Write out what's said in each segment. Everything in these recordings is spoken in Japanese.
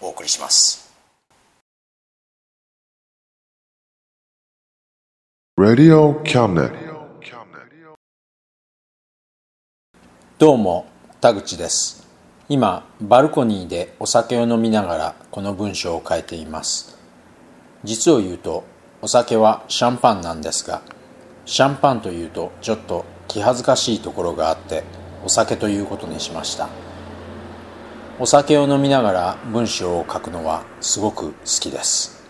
お送りします.どうも田口です。今バルコニーでお酒を飲みながらこの文章を書いています。実を言うとお酒はシャンパンなんですがシャンパンというとちょっと気恥ずかしいところがあってお酒ということにしましたお酒を飲みながら文章を書くのはすごく好きです。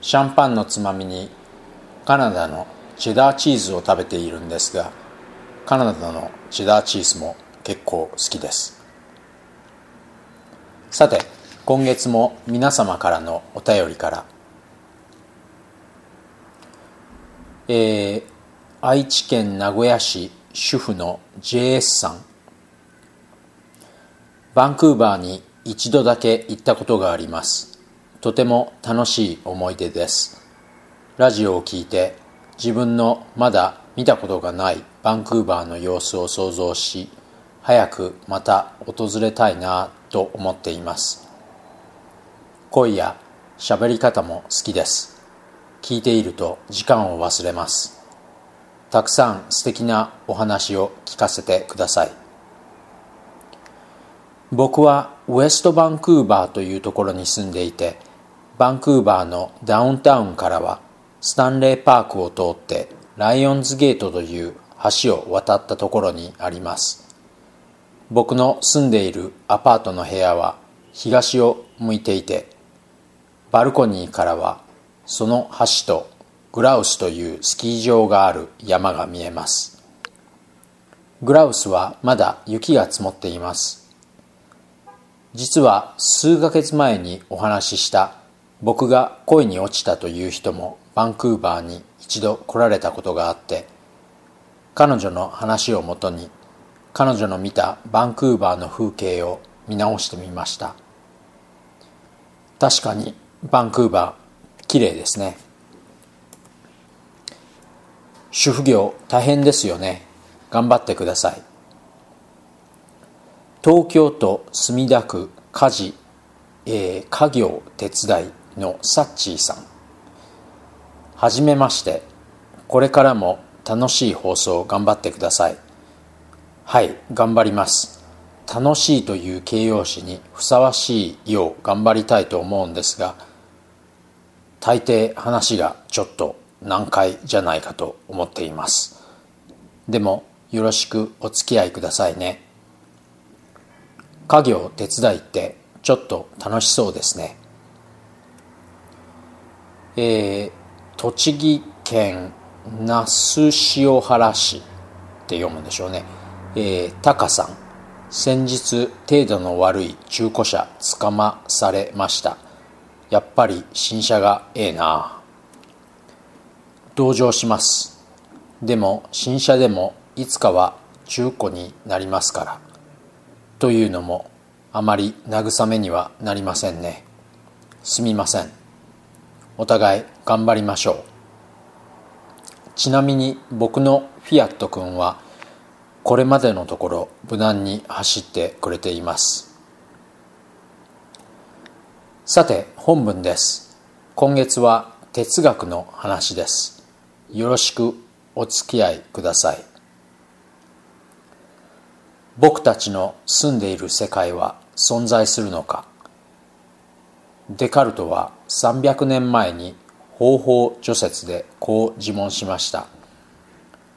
シャンパンのつまみにカナダのチェダーチーズを食べているんですがカナダのチェダーチーズも結構好きです。さて今月も皆様からのお便りから。えー、愛知県名古屋市主婦の JS さん。バンクーバーに一度だけ行ったことがあります。とても楽しい思い出です。ラジオを聞いて自分のまだ見たことがないバンクーバーの様子を想像し早くまた訪れたいなと思っています。声や喋り方も好きです。聞いていると時間を忘れます。たくさん素敵なお話を聞かせてください。僕はウエストバンクーバーというところに住んでいてバンクーバーのダウンタウンからはスタンレーパークを通ってライオンズゲートという橋を渡ったところにあります。僕の住んでいるアパートの部屋は東を向いていてバルコニーからはその橋とグラウスというスキー場がある山が見えます。グラウスはまだ雪が積もっています。実は数ヶ月前にお話しした僕が恋に落ちたという人もバンクーバーに一度来られたことがあって彼女の話をもとに彼女の見たバンクーバーの風景を見直してみました。確かにバンクーバー綺麗ですね。主婦業大変ですよね。頑張ってください。東京都墨田区家事、えー、家業手伝いのサッチーさん。はじめまして。これからも楽しい放送を頑張ってください。はい頑張ります。楽しいという形容詞にふさわしいよう頑張りたいと思うんですが大抵話がちょっと難解じゃないかと思っています。でもよろしくお付き合いくださいね。家業手伝いってちょっと楽しそうですね。えー、栃木県那須塩原市って読むんでしょうね。えー、タカさん先日程度の悪い中古車捕まされました。やっぱり新車がええな。同情します。でも新車でもいつかは中古になりますから。というのもあまり慰めにはなりませんね。すみません。お互い頑張りましょう。ちなみに僕のフィアット君はこれまでのところ無難に走ってくれています。さて本文です。今月は哲学の話です。よろしくお付き合いください。僕たちの住んでいる世界は存在するのか。デカルトは300年前に方法除説でこう自問しました。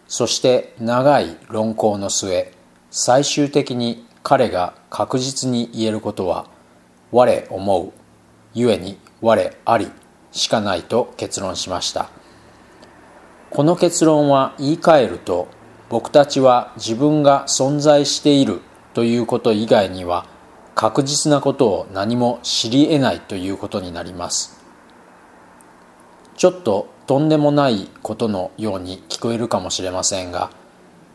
そして長い論考の末最終的に彼が確実に言えることは「我思う」ゆえに「我あり」しかないと結論しました。この結論は言い換えると僕たちは自分が存在しているということ以外には確実なことを何も知り得ないということになります。ちょっととんでもないことのように聞こえるかもしれませんが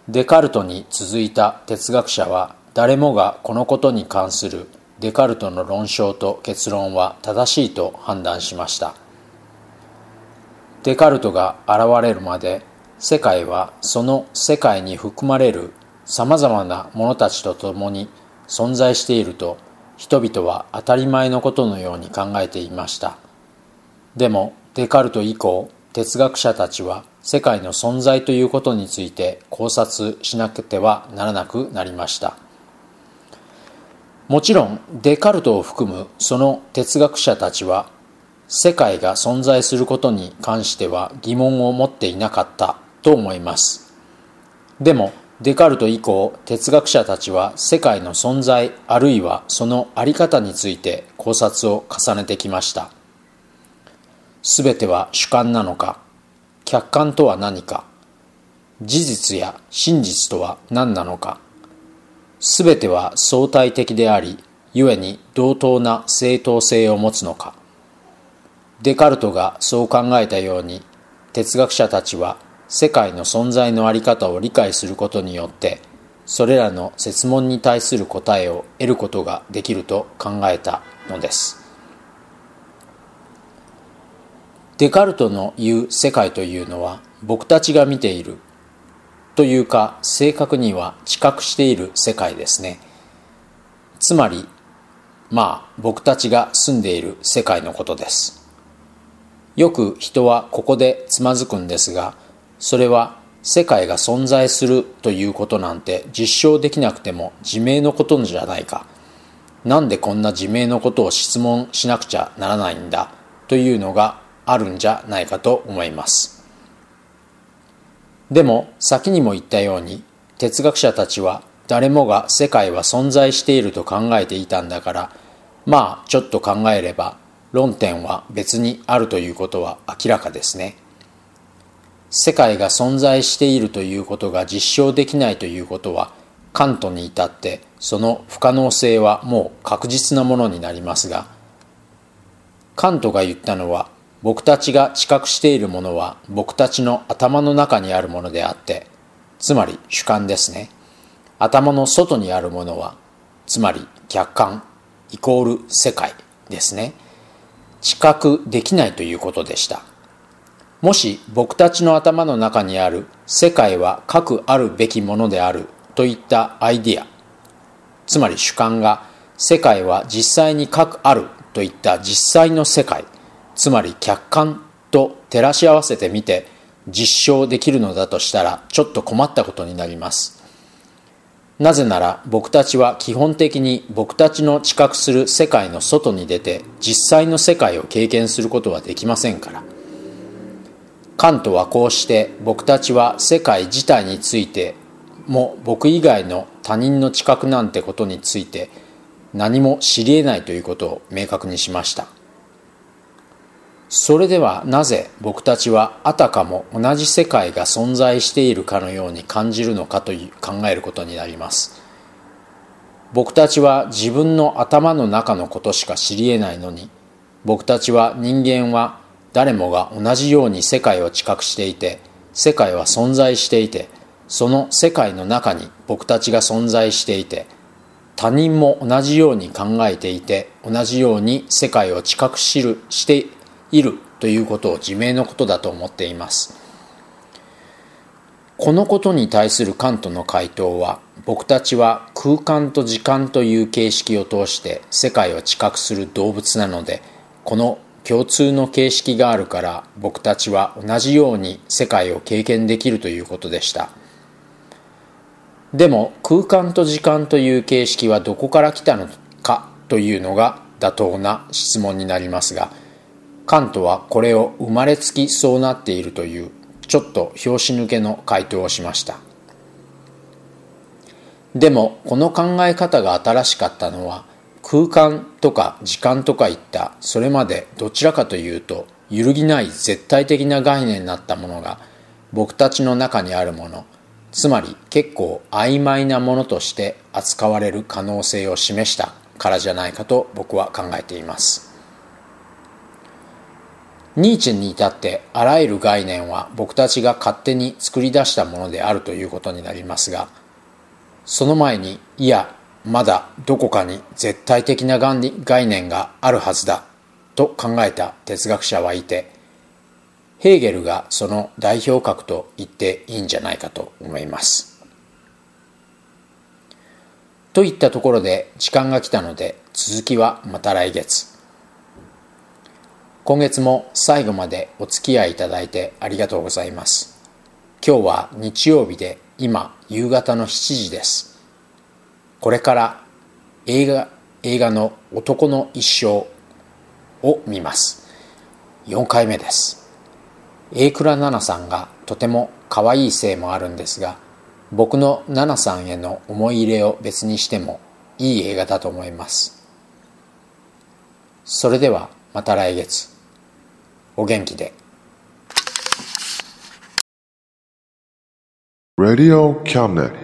デカルトに続いた哲学者は誰もがこのことに関するデカルトの論証と結論は正しいと判断しました。デカルトが現れるまで世界はその世界に含まれるさまざまな者たちと共に存在していると人々は当たり前のことのように考えていました。でもデカルト以降哲学者たちは世界の存在ということについて考察しなくてはならなくなりました。もちろんデカルトを含むその哲学者たちは世界が存在することに関しては疑問を持っていなかった。と思います。でもデカルト以降哲学者たちは世界の存在あるいはその在り方について考察を重ねてきました。全ては主観なのか客観とは何か事実や真実とは何なのか全ては相対的であり故に同等な正当性を持つのか。デカルトがそう考えたように哲学者たちは世界の存在の在り方を理解することによってそれらの設問に対する答えを得ることができると考えたのです。デカルトの言う世界というのは僕たちが見ているというか正確には知覚している世界ですね。つまりまあ僕たちが住んでいる世界のことです。よく人はここでつまずくんですがそれは世界が存在するということなんて実証できなくても自明のことじゃないかなんでこんな自明のことを質問しなくちゃならないんだというのがあるんじゃないかと思いますでも先にも言ったように哲学者たちは誰もが世界は存在していると考えていたんだからまあちょっと考えれば論点は別にあるということは明らかですね。世界が存在しているということが実証できないということはカントに至ってその不可能性はもう確実なものになりますがカントが言ったのは僕たちが知覚しているものは僕たちの頭の中にあるものであってつまり主観ですね。頭の外にあるものはつまり客観イコール世界ですね。知覚できないということでした。もし僕たちの頭の中にある世界は核あるべきものであるといったアイディア。つまり主観が世界は実際に核あるといった実際の世界。つまり客観と照らし合わせてみて実証できるのだとしたらちょっと困ったことになります。なぜなら僕たちは基本的に僕たちの知覚する世界の外に出て実際の世界を経験することはできませんから。カントはこうして僕たちは世界自体についても僕以外の他人の知覚なんてことについて何も知り得ないということを明確にしました。それではなぜ僕たちはあたかも同じ世界が存在しているかのように感じるのかという考えることになります。僕たちは自分の頭の中のことしか知り得ないのに僕たちは人間は誰もが同じように世界を知覚していて世界は存在していてその世界の中に僕たちが存在していて他人も同じように考えていて同じように世界を知覚しるしているということを自明のことだと思っています。このことに対するカントの回答は僕たちは空間と時間という形式を通して世界を知覚する動物なのでこの共通の形式があるから僕たちは同じように世界を経験できるということでした。でも空間と時間という形式はどこから来たのかというのが妥当な質問になりますがカントはこれを生まれつきそうなっているというちょっと拍子抜けの回答をしました。でもこの考え方が新しかったのは空間とか時間とかいったそれまでどちらかというと揺るぎない絶対的な概念になったものが僕たちの中にあるもの。つまり結構曖昧なものとして扱われる可能性を示したからじゃないかと僕は考えています。ニーチェに至ってあらゆる概念は僕たちが勝手に作り出したものであるということになりますがその前にいやまだどこかに絶対的な概念があるはずだと考えた哲学者はいてヘーゲルがその代表格と言っていいんじゃないかと思います。といったところで時間が来たので続きはまた来月。今月も最後までお付き合いいただいてありがとうございます。今日は日曜日で今夕方の7時です。これから映画映画の男の一生を見ます。4回目です。榮倉奈々さんがとても可愛いせいもあるんですが僕の奈々さんへの思い入れを別にしてもいい映画だと思いますそれではまた来月お元気で Radio Cabinet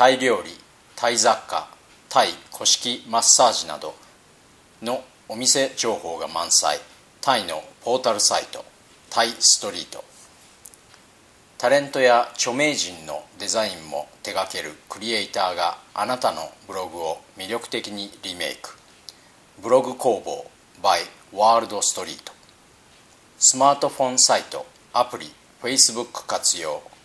タイ料理タイ雑貨タイ古式マッサージなどのお店情報が満載。タイのポータルサイトタイストリート。タレントや著名人のデザインも手掛けるクリエイターがあなたのブログを魅力的にリメイク。ブログ工房 by ワールドストリート。スマートフォンサイトアプリ Facebook 活用。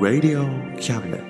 Radio Cabinet.